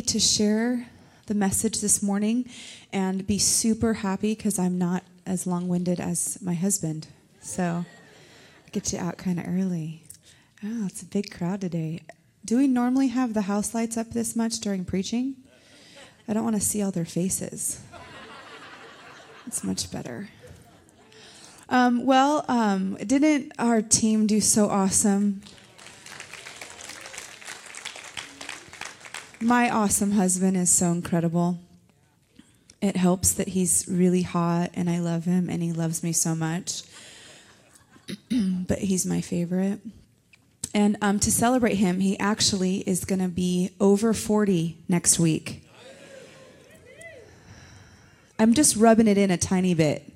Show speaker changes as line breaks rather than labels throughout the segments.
get to share the message this morning and be super happy because I'm not as long winded as my husband. So, get you out kind of early. Oh, it's a big crowd today. Do we normally have the house lights up this much during preaching? I don't want to see all their faces. It's much better. Um, well, um, didn't our team do so awesome? My awesome husband is so incredible. It helps that he's really hot and I love him and he loves me so much. but he's my favorite. And um, to celebrate him, he actually is going to be over 40 next week. I'm just rubbing it in a tiny bit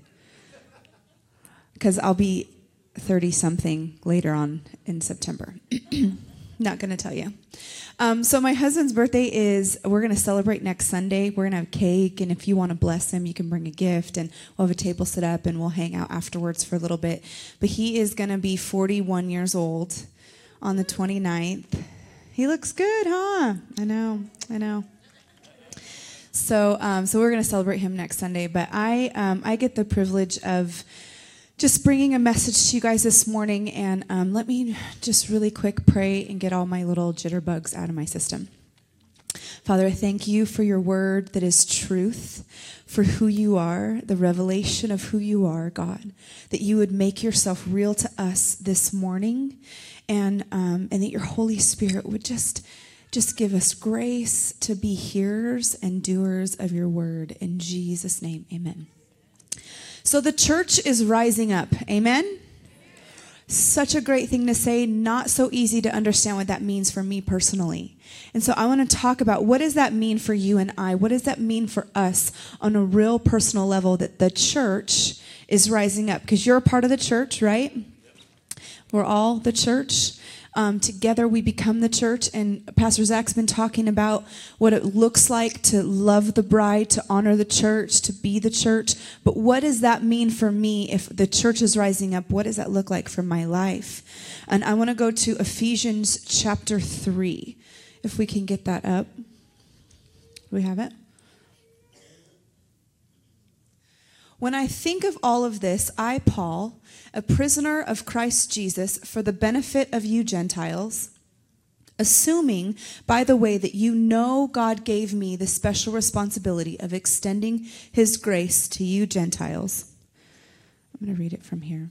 because I'll be 30 something later on in September. Not going to tell you. Um, so, my husband's birthday is, we're going to celebrate next Sunday. We're going to have cake, and if you want to bless him, you can bring a gift, and we'll have a table set up, and we'll hang out afterwards for a little bit. But he is going to be 41 years old on the 29th. He looks good, huh? I know, I know. So, um, so we're going to celebrate him next Sunday. But I, um, I get the privilege of just bringing a message to you guys this morning. And um, let me just really quick pray and get all my little jitterbugs out of my system. Father, I thank you for your word that is truth, for who you are, the revelation of who you are, God, that you would make yourself real to us this morning, and, um, and that your Holy Spirit would just, just give us grace to be hearers and doers of your word. In Jesus' name, amen. So the church is rising up. Amen? Such a great thing to say, not so easy to understand what that means for me personally. And so I want to talk about what does that mean for you and I? What does that mean for us on a real personal level that the church is rising up? Because you're a part of the church, right? We're all the church. Um, together we become the church. And Pastor Zach's been talking about what it looks like to love the bride, to honor the church, to be the church. But what does that mean for me if the church is rising up? What does that look like for my life? And I want to go to Ephesians chapter 3, if we can get that up. Do we have it? When I think of all of this, I, Paul, a prisoner of Christ Jesus for the benefit of you Gentiles, assuming, by the way, that you know God gave me the special responsibility of extending his grace to you Gentiles. I'm going to read it from here.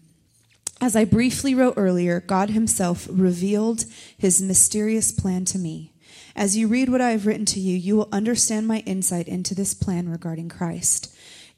As I briefly wrote earlier, God himself revealed his mysterious plan to me. As you read what I have written to you, you will understand my insight into this plan regarding Christ.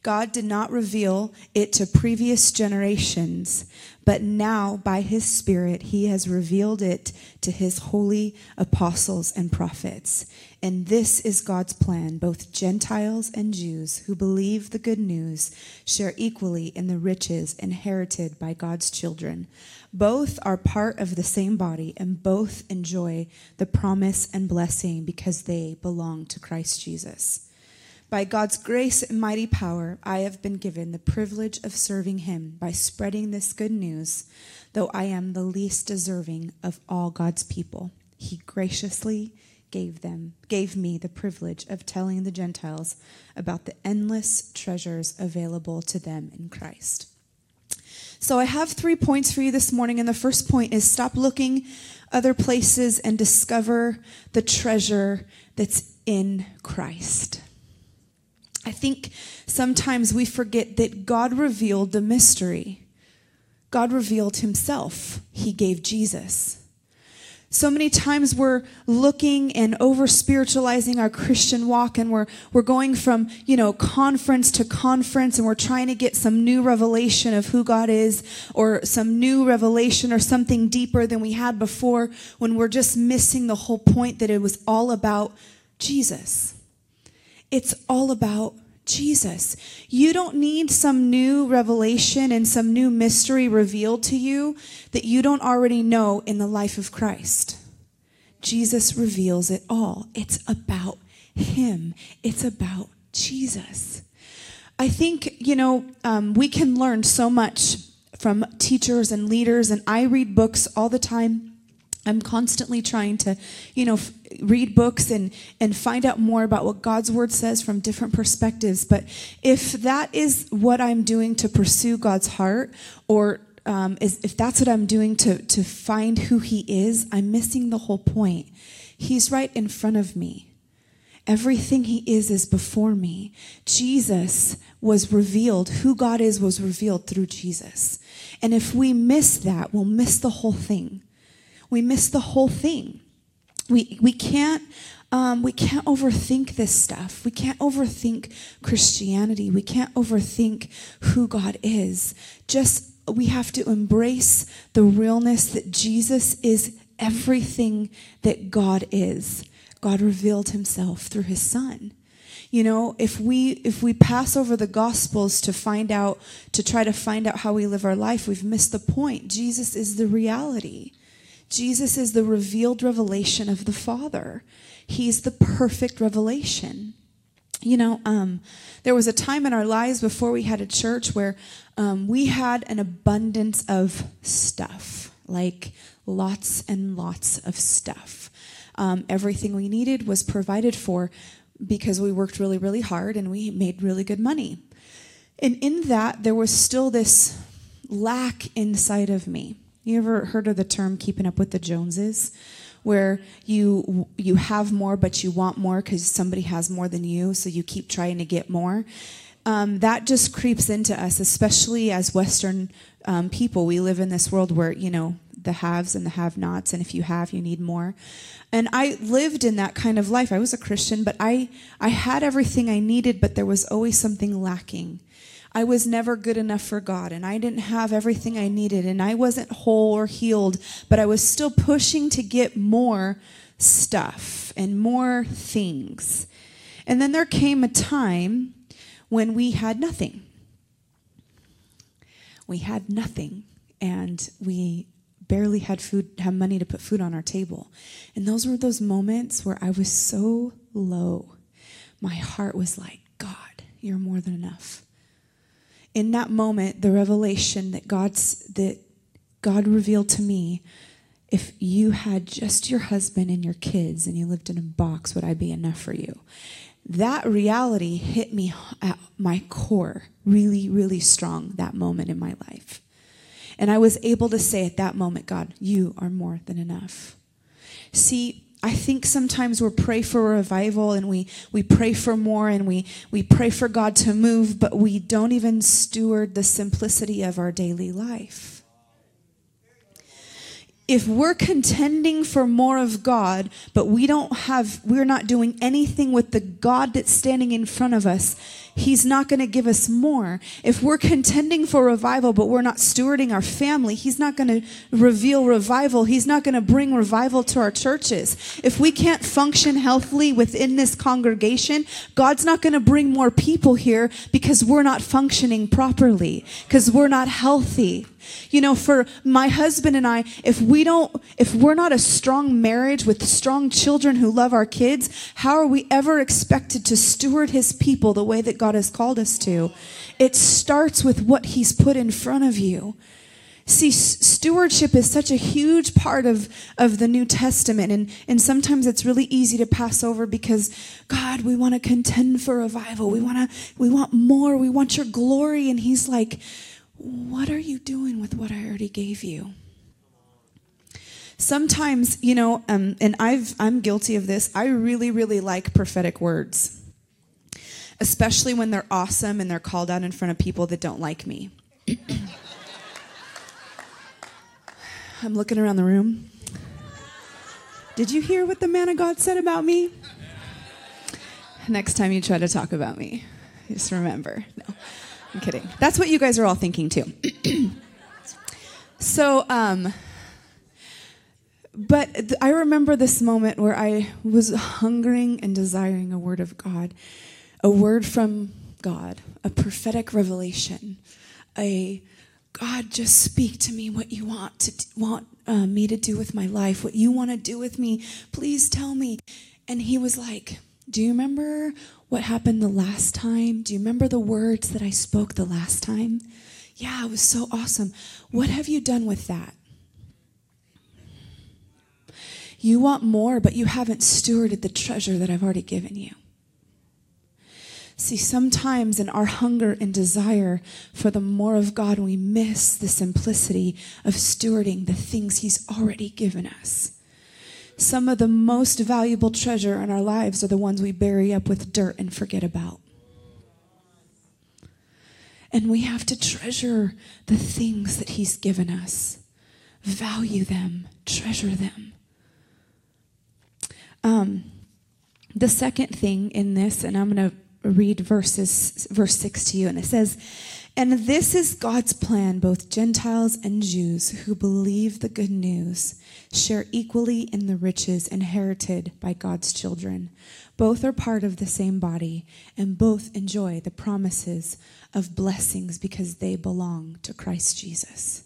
God did not reveal it to previous generations, but now by his Spirit, he has revealed it to his holy apostles and prophets. And this is God's plan. Both Gentiles and Jews who believe the good news share equally in the riches inherited by God's children. Both are part of the same body, and both enjoy the promise and blessing because they belong to Christ Jesus. By God's grace and mighty power, I have been given the privilege of serving Him by spreading this good news, though I am the least deserving of all God's people. He graciously gave them gave me the privilege of telling the Gentiles about the endless treasures available to them in Christ. So I have 3 points for you this morning and the first point is stop looking other places and discover the treasure that's in Christ. I think sometimes we forget that God revealed the mystery. God revealed himself. He gave Jesus. So many times we're looking and over spiritualizing our Christian walk and we're, we're going from, you know, conference to conference and we're trying to get some new revelation of who God is or some new revelation or something deeper than we had before when we're just missing the whole point that it was all about Jesus. It's all about Jesus. You don't need some new revelation and some new mystery revealed to you that you don't already know in the life of Christ. Jesus reveals it all. It's about Him, it's about Jesus. I think, you know, um, we can learn so much from teachers and leaders, and I read books all the time I'm constantly trying to, you know, f- read books and and find out more about what God's word says from different perspectives. But if that is what I'm doing to pursue God's heart, or um, is, if that's what I'm doing to to find who He is, I'm missing the whole point. He's right in front of me. Everything He is is before me. Jesus was revealed. Who God is was revealed through Jesus. And if we miss that, we'll miss the whole thing we miss the whole thing. We, we can't um, we can't overthink this stuff. We can't overthink Christianity. We can't overthink who God is. Just we have to embrace the realness that Jesus is everything that God is. God revealed himself through his son. You know, if we if we pass over the gospels to find out to try to find out how we live our life, we've missed the point. Jesus is the reality. Jesus is the revealed revelation of the Father. He's the perfect revelation. You know, um, there was a time in our lives before we had a church where um, we had an abundance of stuff, like lots and lots of stuff. Um, everything we needed was provided for because we worked really, really hard and we made really good money. And in that, there was still this lack inside of me. You ever heard of the term keeping up with the Joneses? Where you you have more, but you want more because somebody has more than you, so you keep trying to get more. Um, that just creeps into us, especially as Western um, people. We live in this world where you know the haves and the have-nots, and if you have, you need more. And I lived in that kind of life. I was a Christian, but I I had everything I needed, but there was always something lacking. I was never good enough for God and I didn't have everything I needed and I wasn't whole or healed, but I was still pushing to get more stuff and more things. And then there came a time when we had nothing. We had nothing and we barely had food had money to put food on our table. And those were those moments where I was so low. My heart was like, God, you're more than enough in that moment, the revelation that God's that God revealed to me, if you had just your husband and your kids and you lived in a box, would I be enough for you? That reality hit me at my core really, really strong that moment in my life. And I was able to say at that moment, God, you are more than enough. See, I think sometimes we pray for revival and we, we pray for more and we, we pray for God to move, but we don't even steward the simplicity of our daily life. If we're contending for more of God, but we don't have, we're not doing anything with the God that's standing in front of us, He's not going to give us more. If we're contending for revival, but we're not stewarding our family, He's not going to reveal revival. He's not going to bring revival to our churches. If we can't function healthily within this congregation, God's not going to bring more people here because we're not functioning properly, because we're not healthy. You know, for my husband and I, if we don't, if we're not a strong marriage with strong children who love our kids, how are we ever expected to steward his people the way that God has called us to? It starts with what he's put in front of you. See, stewardship is such a huge part of, of the New Testament, and, and sometimes it's really easy to pass over because, God, we want to contend for revival. We want to, we want more. We want your glory. And He's like, what are you doing with what I already gave you? Sometimes, you know, um, and I've, I'm guilty of this, I really, really like prophetic words, especially when they're awesome and they're called out in front of people that don't like me. I'm looking around the room. Did you hear what the man of God said about me? Next time you try to talk about me, just remember. No. I'm kidding. That's what you guys are all thinking too. so, um, but th- I remember this moment where I was hungering and desiring a word of God, a word from God, a prophetic revelation, a God, just speak to me what you want to want uh, me to do with my life, what you want to do with me. Please tell me. And he was like, "Do you remember what happened the last time? Do you remember the words that I spoke the last time? Yeah, it was so awesome. What have you done with that? You want more, but you haven't stewarded the treasure that I've already given you. See, sometimes in our hunger and desire for the more of God, we miss the simplicity of stewarding the things He's already given us. Some of the most valuable treasure in our lives are the ones we bury up with dirt and forget about. And we have to treasure the things that He's given us, value them, treasure them. Um, the second thing in this, and I'm going to read verses verse 6 to you and it says and this is God's plan both Gentiles and Jews who believe the good news share equally in the riches inherited by God's children. Both are part of the same body and both enjoy the promises of blessings because they belong to Christ Jesus.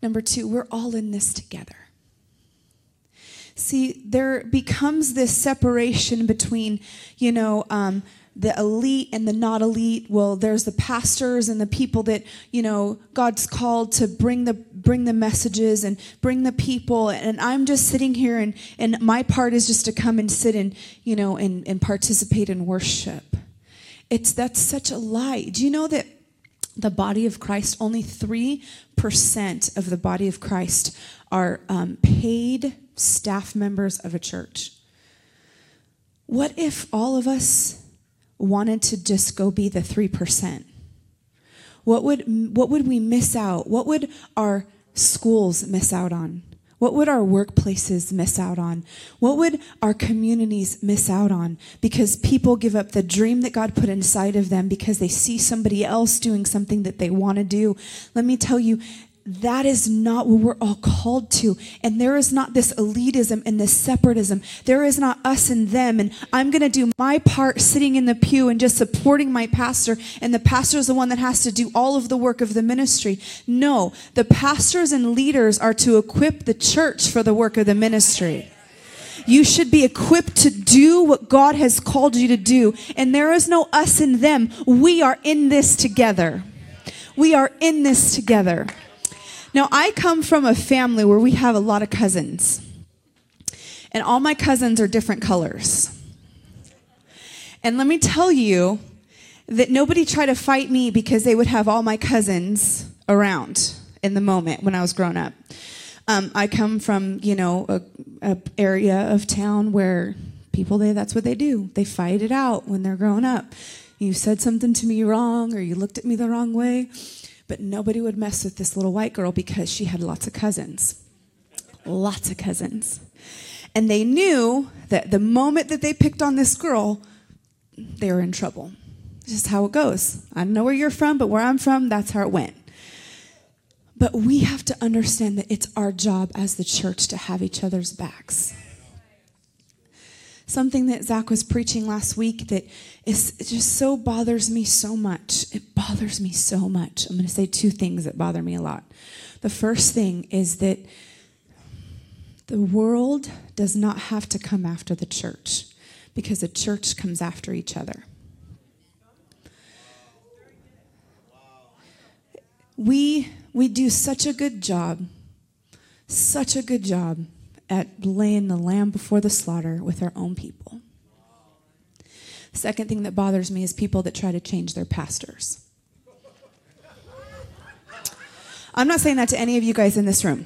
Number 2 we're all in this together. See, there becomes this separation between, you know, um, the elite and the not elite. Well there's the pastors and the people that you know god's called to bring the bring the messages and bring the people. And i'm just sitting here and and my part is just to come and sit and you know and and participate in worship. It's that's such a lie. Do you know that the body of christ only 3% of the body of christ are um, paid staff members of a church? What if all of us wanted to just go be the 3%? What would, what would we miss out? What would our schools miss out on? What would our workplaces miss out on? What would our communities miss out on? Because people give up the dream that God put inside of them because they see somebody else doing something that they want to do. Let me tell you, that is not what we're all called to. And there is not this elitism and this separatism. There is not us and them. And I'm going to do my part sitting in the pew and just supporting my pastor. And the pastor is the one that has to do all of the work of the ministry. No, the pastors and leaders are to equip the church for the work of the ministry. You should be equipped to do what God has called you to do. And there is no us and them. We are in this together. We are in this together. Now, I come from a family where we have a lot of cousins, and all my cousins are different colors. And let me tell you that nobody tried to fight me because they would have all my cousins around in the moment when I was growing up. Um, I come from, you know, a, a, area of town where people they that's what they do. They fight it out when they're growing up. You said something to me wrong, or you looked at me the wrong way but nobody would mess with this little white girl because she had lots of cousins. Lots of cousins. And they knew that the moment that they picked on this girl, they were in trouble. Is how it goes. I don't know where you're from, but where I'm from, that's how it went. But we have to understand that it's our job as the church to have each other's backs something that Zach was preaching last week that is just so bothers me so much. It bothers me so much. I'm going to say two things that bother me a lot. The first thing is that the world does not have to come after the church because the church comes after each other. We we do such a good job. Such a good job at laying the lamb before the slaughter with our own people. Second thing that bothers me is people that try to change their pastors. I'm not saying that to any of you guys in this room.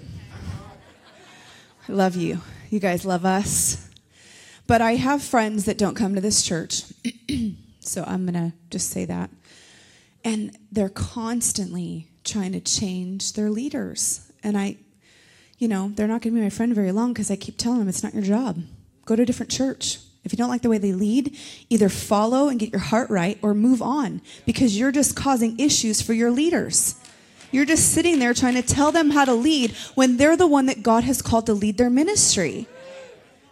I love you. You guys love us. But I have friends that don't come to this church. so I'm going to just say that. And they're constantly trying to change their leaders. And I you know, they're not going to be my friend very long because I keep telling them it's not your job. Go to a different church. If you don't like the way they lead, either follow and get your heart right or move on because you're just causing issues for your leaders. You're just sitting there trying to tell them how to lead when they're the one that God has called to lead their ministry.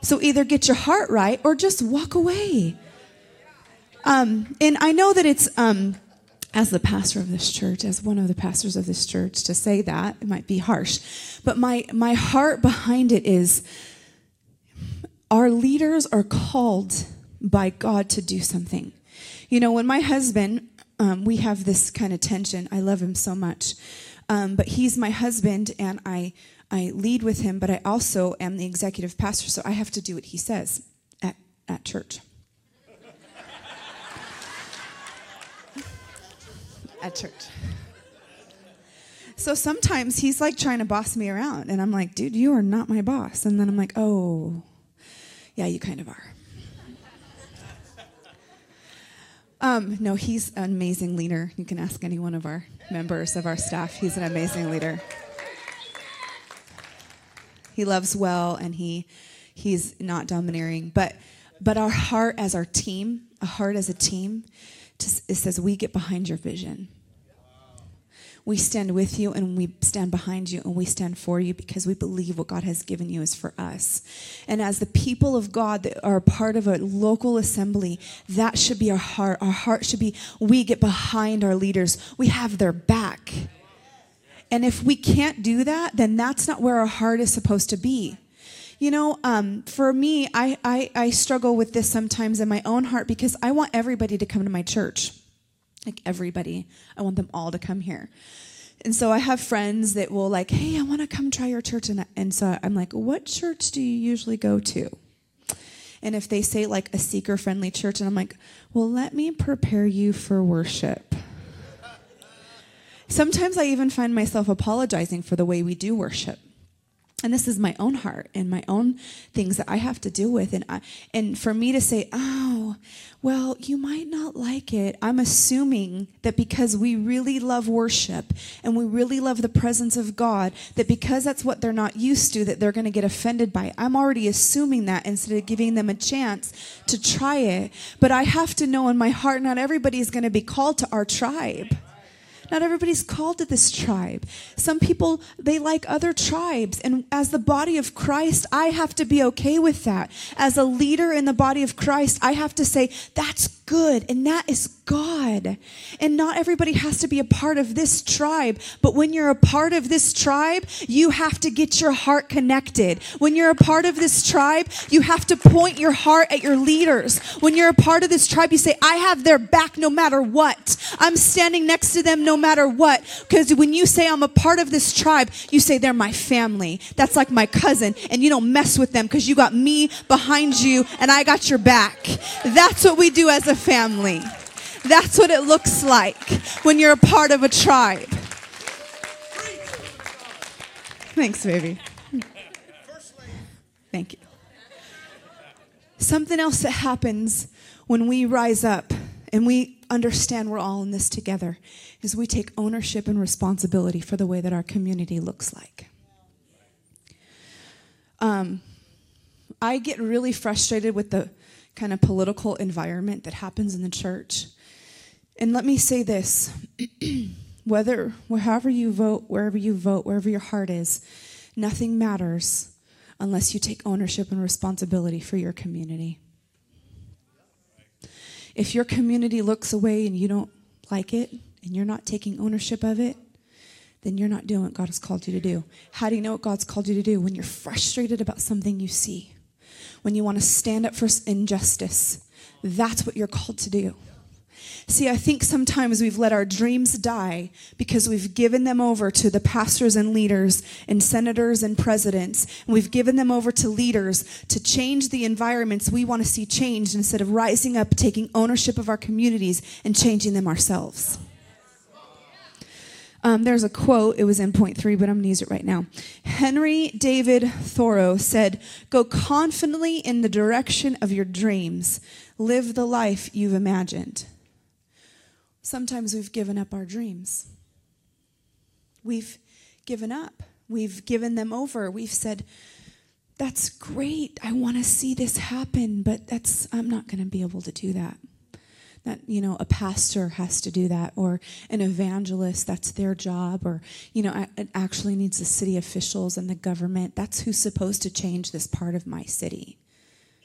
So either get your heart right or just walk away. Um, and I know that it's um, as the pastor of this church, as one of the pastors of this church, to say that. It might be harsh. But my, my heart behind it is our leaders are called by God to do something. You know, when my husband, um, we have this kind of tension, I love him so much. Um, but he's my husband, and I, I lead with him, but I also am the executive pastor, so I have to do what he says at, at church. At church. So sometimes he's like trying to boss me around, and I'm like, dude, you are not my boss. And then I'm like, oh, yeah, you kind of are. Um, no, he's an amazing leader. You can ask any one of our members of our staff. He's an amazing leader. He loves well, and he he's not domineering. But but our heart as our team, a heart as a team, just, it says we get behind your vision we stand with you and we stand behind you and we stand for you because we believe what God has given you is for us. And as the people of God that are part of a local assembly, that should be our heart. Our heart should be we get behind our leaders, we have their back. And if we can't do that, then that's not where our heart is supposed to be. You know, um, for me, I, I, I struggle with this sometimes in my own heart because I want everybody to come to my church like everybody. I want them all to come here. And so I have friends that will like, hey, I want to come try your church. And, and so I'm like, what church do you usually go to? And if they say like a seeker friendly church, and I'm like, well, let me prepare you for worship. Sometimes I even find myself apologizing for the way we do worship and this is my own heart and my own things that I have to deal with. And I, and for me to say oh well you might not like it I'm assuming that because we really love worship and we really love the presence of God that because that's what they're not used to that they're going to get offended by it. I'm already assuming that instead of giving them a chance to try it. But I have to know in my heart not everybody is going to be called to our tribe not everybody's called to this tribe. Some people, they like other tribes. And as the body of Christ, I have to be okay with that. As a leader in the body of Christ, I have to say, that's good and that is God. And not everybody has to be a part of this tribe, but when you're a part of this tribe, you have to get your heart connected. When you're a part of this tribe, you have to point your heart at your leaders. When you're a part of this tribe, you say, I have their back no matter what. I'm standing next to them no matter what. Because when you say I'm a part of this tribe, you say they're my family. That's like my cousin, and you don't mess with them because you got me behind you and I got your back. That's what we do as a family. That's what it looks like when you're a part of a tribe. Thanks, baby. Thank you. Something else that happens when we rise up and we understand we're all in this together is we take ownership and responsibility for the way that our community looks like. Um, I get really frustrated with the kind of political environment that happens in the church. And let me say this whether, however you vote, wherever you vote, wherever your heart is, nothing matters unless you take ownership and responsibility for your community. If your community looks away and you don't like it and you're not taking ownership of it, then you're not doing what God has called you to do. How do you know what God's called you to do? When you're frustrated about something you see when you want to stand up for injustice. That's what you're called to do. See, I think sometimes we've let our dreams die because we've given them over to the pastors and leaders and senators and presidents. And we've given them over to leaders to change the environments we want to see changed instead of rising up, taking ownership of our communities, and changing them ourselves. Um, there's a quote, it was in point three, but I'm going to use it right now. Henry David Thoreau said, Go confidently in the direction of your dreams, live the life you've imagined. Sometimes we've given up our dreams. We've given up. We've given them over. We've said, That's great. I want to see this happen, but that's, I'm not going to be able to do that that you know a pastor has to do that or an evangelist that's their job or you know it actually needs the city officials and the government that's who's supposed to change this part of my city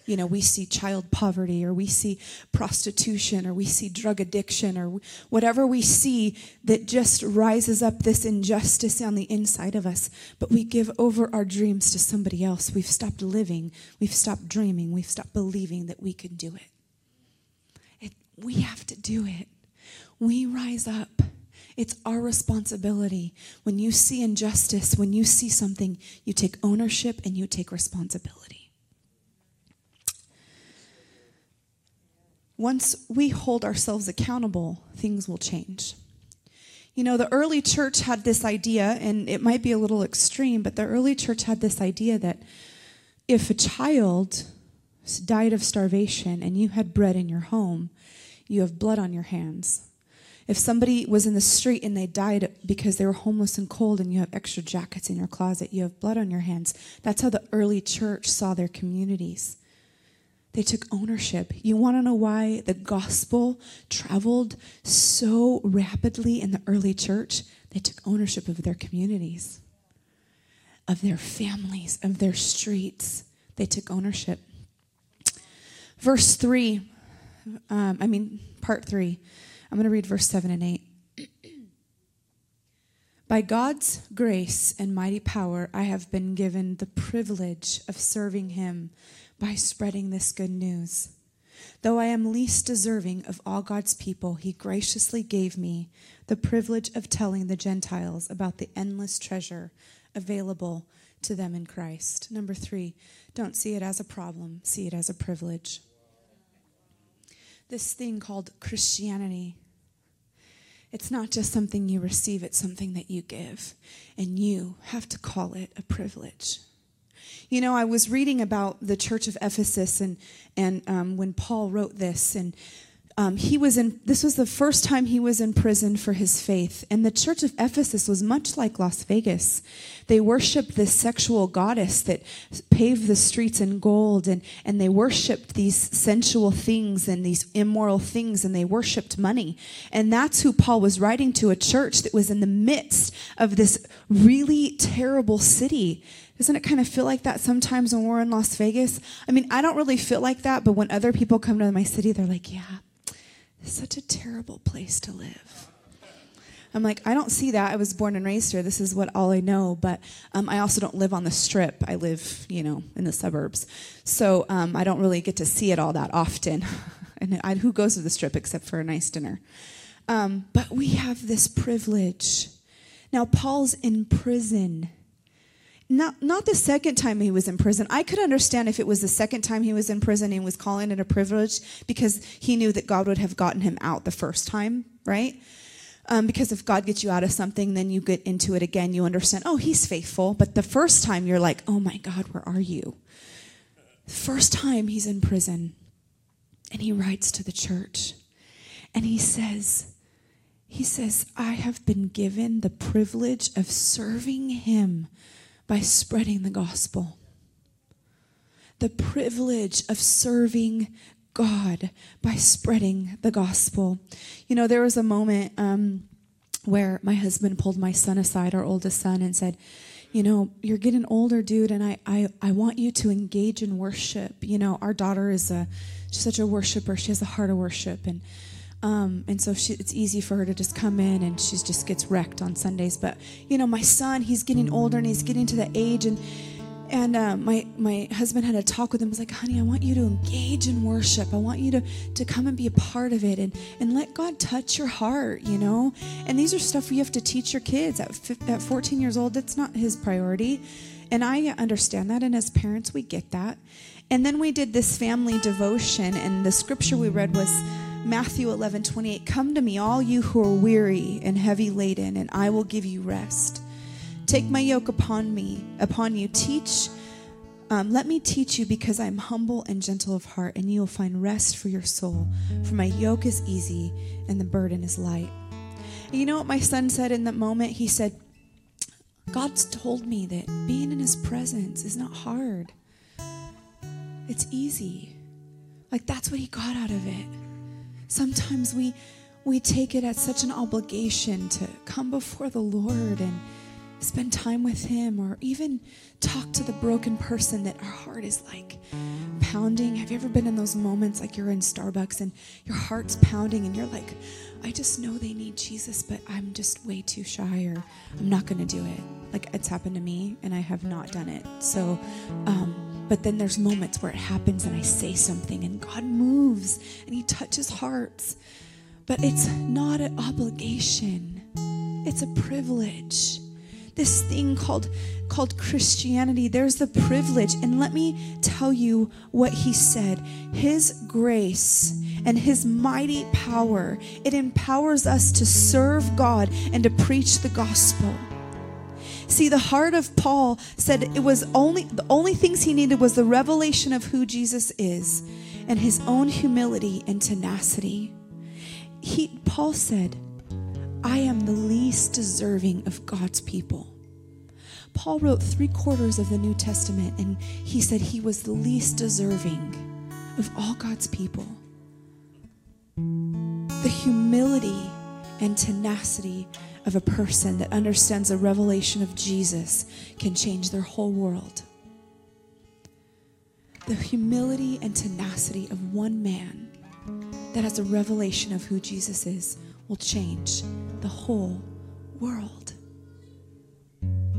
you know we see child poverty or we see prostitution or we see drug addiction or whatever we see that just rises up this injustice on the inside of us but we give over our dreams to somebody else we've stopped living we've stopped dreaming we've stopped believing that we can do it we have to do it. We rise up It's our responsibility. When you see injustice, when you see something, you take ownership and you take responsibility. Once we hold ourselves accountable, things will change. You know, the early church had this idea, and it might be a little extreme, but the early church had this idea that if a child died of starvation and you had bread in your home, you have blood on your hands. If somebody was in the street and they died because they were homeless and cold and you have extra jackets in your closet, you have blood on your hands. That's how the early church saw their communities. They took ownership. You want to know why the gospel traveled so rapidly in the early church? They took ownership of their communities, of their families, of their streets. They took ownership. Verse 3, um, I mean, part 3. I'm going to read verse 7 and 8. By God's grace and mighty power, I have been given the privilege of serving Him by spreading this good news. Though I am least deserving of all God's people, He graciously gave me the privilege of telling the Gentiles about the endless treasure available to them in Christ. Number three, don't see it as a problem, see it as a privilege. This thing called Christianity. It's not just something you receive, it's something that you give. And you have to call it a privilege. You know, I was reading about the church of Ephesus and, and um, when Paul wrote this, and um, he was in this was the first time he was in prison for his faith. And the church of ephesus was much like las vegas. They worshiped this sexual goddess that paved the streets in gold and, and they worshiped these sensual things and these immoral things and they worshiped money. And that's who paul was writing to a church that was in the midst of this really terrible city. Doesn't it kind of feel like that sometimes when we're in Las Vegas? I mean, I don't really feel like that, but when other people come to my city, they're like, yeah, such a terrible place to live. I'm like, I don't see that. I was born and raised here. This is what all I know. But um, I also don't live on the strip. I live, you know, in the suburbs. So um, I don't really get to see it all that often. and I, who goes to the strip except for a nice dinner? Um, but we have this privilege. Now, Paul's in prison. Not, not the second time he was in prison. I could understand if it was the second time he was in prison and was calling it a privilege because he knew that God would have gotten him out the first time, right? Um, because if God gets you out of something, then you get into it again. You understand, oh, he's faithful. But the first time, you're like, oh my God, where are you? First time he's in prison, and he writes to the church, and he says, he says, I have been given the privilege of serving him by spreading the gospel. The privilege of serving God by spreading the gospel. You know, there was a moment um, where my husband pulled my son aside, our oldest son, and said, you know, you're getting older, dude, and I, I, I want you to engage in worship. You know, our daughter is a such a worshiper. She has a heart of worship, and um, and so she, it's easy for her to just come in and she just gets wrecked on Sundays. But you know, my son, he's getting older and he's getting to the age and and uh, my my husband had a talk with him. He was like, "Honey, I want you to engage in worship. I want you to to come and be a part of it, and and let God touch your heart. You know. And these are stuff you have to teach your kids at at 14 years old. That's not his priority, and I understand that. And as parents, we get that. And then we did this family devotion, and the scripture we read was Matthew 11, 28. Come to me, all you who are weary and heavy laden, and I will give you rest. Take my yoke upon me, upon you. Teach, um, let me teach you because I'm humble and gentle of heart, and you will find rest for your soul. For my yoke is easy and the burden is light. And you know what my son said in that moment? He said, God's told me that being in his presence is not hard. It's easy. Like that's what he got out of it. Sometimes we we take it as such an obligation to come before the Lord and spend time with him or even talk to the broken person that our heart is like pounding. Have you ever been in those moments like you're in Starbucks and your heart's pounding and you're like, I just know they need Jesus, but I'm just way too shy or I'm not going to do it. Like it's happened to me and I have not done it. So, um, but then there's moments where it happens and I say something and God moves and He touches hearts. But it's not an obligation. It's a privilege. This thing called called Christianity, there's the privilege. And let me tell you what he said. His grace and his mighty power, it empowers us to serve God and to preach the gospel. See, the heart of Paul said it was only the only things he needed was the revelation of who Jesus is and his own humility and tenacity. He Paul said, I am the least deserving of God's people. Paul wrote three quarters of the New Testament, and he said he was the least deserving of all God's people. The humility and tenacity of a person that understands the revelation of Jesus can change their whole world. The humility and tenacity of one man that has a revelation of who Jesus is will change the whole world.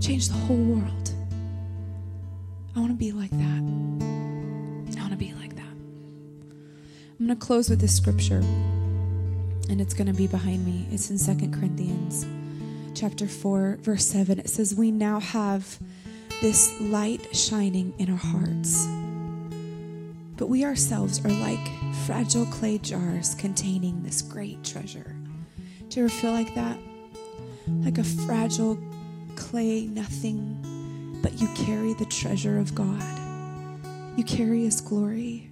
Change the whole world. I want to be like that. I want to be like that. I'm going to close with this scripture, and it's going to be behind me. It's in Second Corinthians chapter 4, verse 7. It says, We now have this light shining in our hearts. But we ourselves are like fragile clay jars containing this great treasure. Do you ever feel like that? Like a fragile clay, nothing, but you carry the treasure of God. You carry His glory.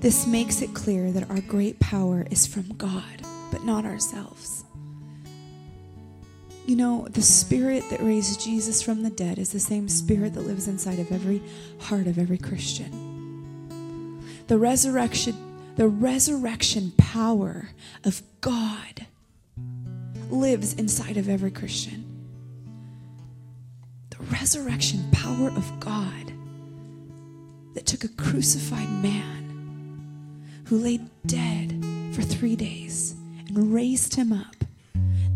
This makes it clear that our great power is from God, but not ourselves. You know, the spirit that raised Jesus from the dead is the same spirit that lives inside of every heart of every Christian. The resurrection, the resurrection power of God lives inside of every Christian. The resurrection power of God that took a crucified man who lay dead for three days and raised him up.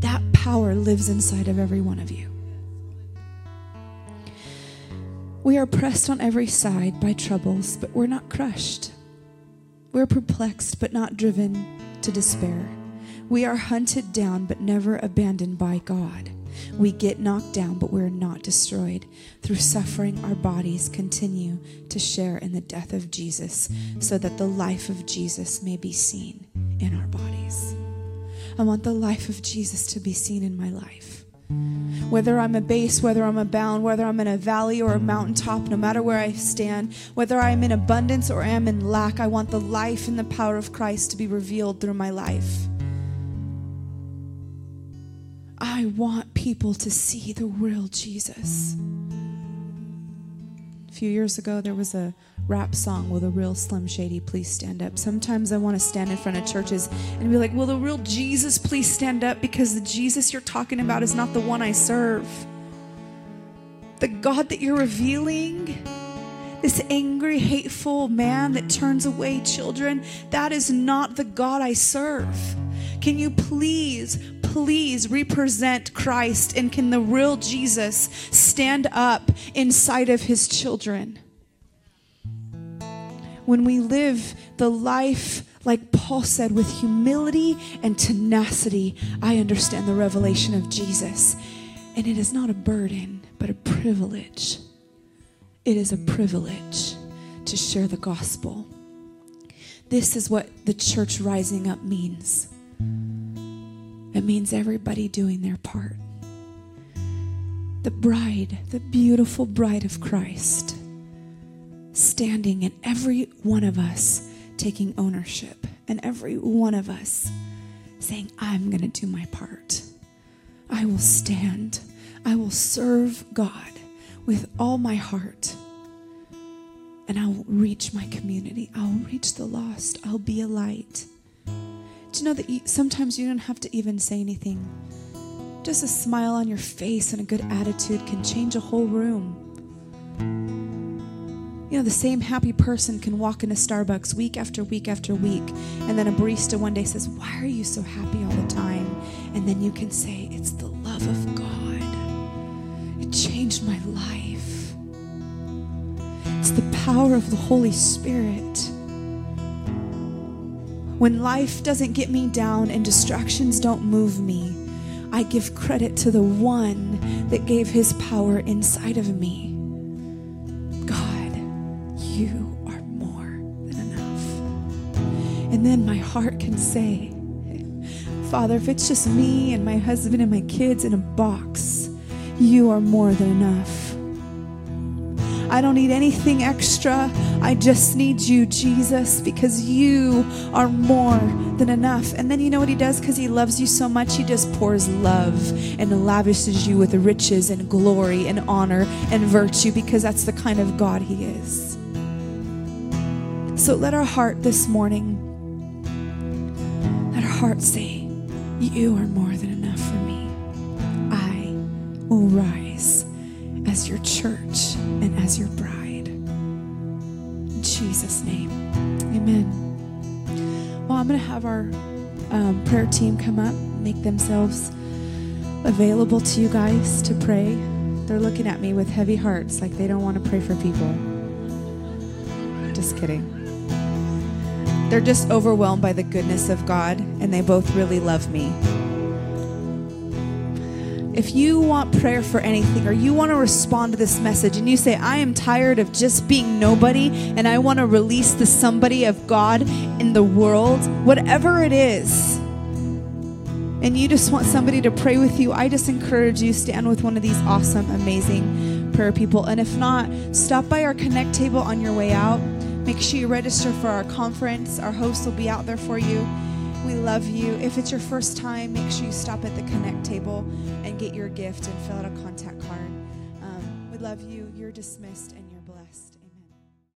That power lives inside of every one of you. We are pressed on every side by troubles, but we're not crushed. We're perplexed, but not driven to despair. We are hunted down, but never abandoned by God. We get knocked down, but we're not destroyed. Through suffering, our bodies continue to share in the death of Jesus so that the life of Jesus may be seen in our bodies. I want the life of Jesus to be seen in my life. Whether I'm a base, whether I'm a bound, whether I'm in a valley or a mountaintop, no matter where I stand, whether I'm in abundance or am in lack, I want the life and the power of Christ to be revealed through my life. I want people to see the real Jesus. A few years ago, there was a rap song, Will the Real Slim Shady Please Stand Up? Sometimes I want to stand in front of churches and be like, Will the real Jesus please stand up? Because the Jesus you're talking about is not the one I serve. The God that you're revealing, this angry, hateful man that turns away children, that is not the God I serve. Can you please, please represent Christ? And can the real Jesus stand up inside of his children? When we live the life, like Paul said, with humility and tenacity, I understand the revelation of Jesus. And it is not a burden, but a privilege. It is a mm. privilege to share the gospel. This is what the church rising up means. It means everybody doing their part. The bride, the beautiful bride of Christ standing in every one of us taking ownership and every one of us saying, I'm going to do my part. I will stand. I will serve God with all my heart. And I'll reach my community. I'll reach the lost. I'll be a light. Do you know that sometimes you don't have to even say anything? Just a smile on your face and a good attitude can change a whole room. You know, the same happy person can walk into Starbucks week after week after week, and then a barista one day says, Why are you so happy all the time? And then you can say, It's the love of God. It changed my life. It's the power of the Holy Spirit. When life doesn't get me down and distractions don't move me, I give credit to the one that gave his power inside of me. And then my heart can say, Father, if it's just me and my husband and my kids in a box, you are more than enough. I don't need anything extra. I just need you, Jesus, because you are more than enough. And then you know what he does? Because he loves you so much, he just pours love and lavishes you with riches and glory and honor and virtue because that's the kind of God he is. So let our heart this morning, heart say, You are more than enough for me. I will rise as your church and as your bride. In Jesus' name, amen. Well, I'm going to have our um, prayer team come up, make themselves available to you guys to pray. They're looking at me with heavy hearts like they don't want to pray for people. Just kidding. They're just overwhelmed by the goodness of God, and they both really love me. If you want prayer for anything or you want to respond to this message and you say, I am tired of just being nobody and I want to release the somebody of God in the world, whatever it is, and you just want somebody to pray with you, I just encourage you stand with one of these awesome, amazing prayer people. And if not, stop by our connect table on your way out. Make sure you register for our conference. Our hosts will be out there for you. We love you. If it's your first time, make sure you stop at the Connect table and get your gift and fill out a contact card. Um, we love you. You're dismissed.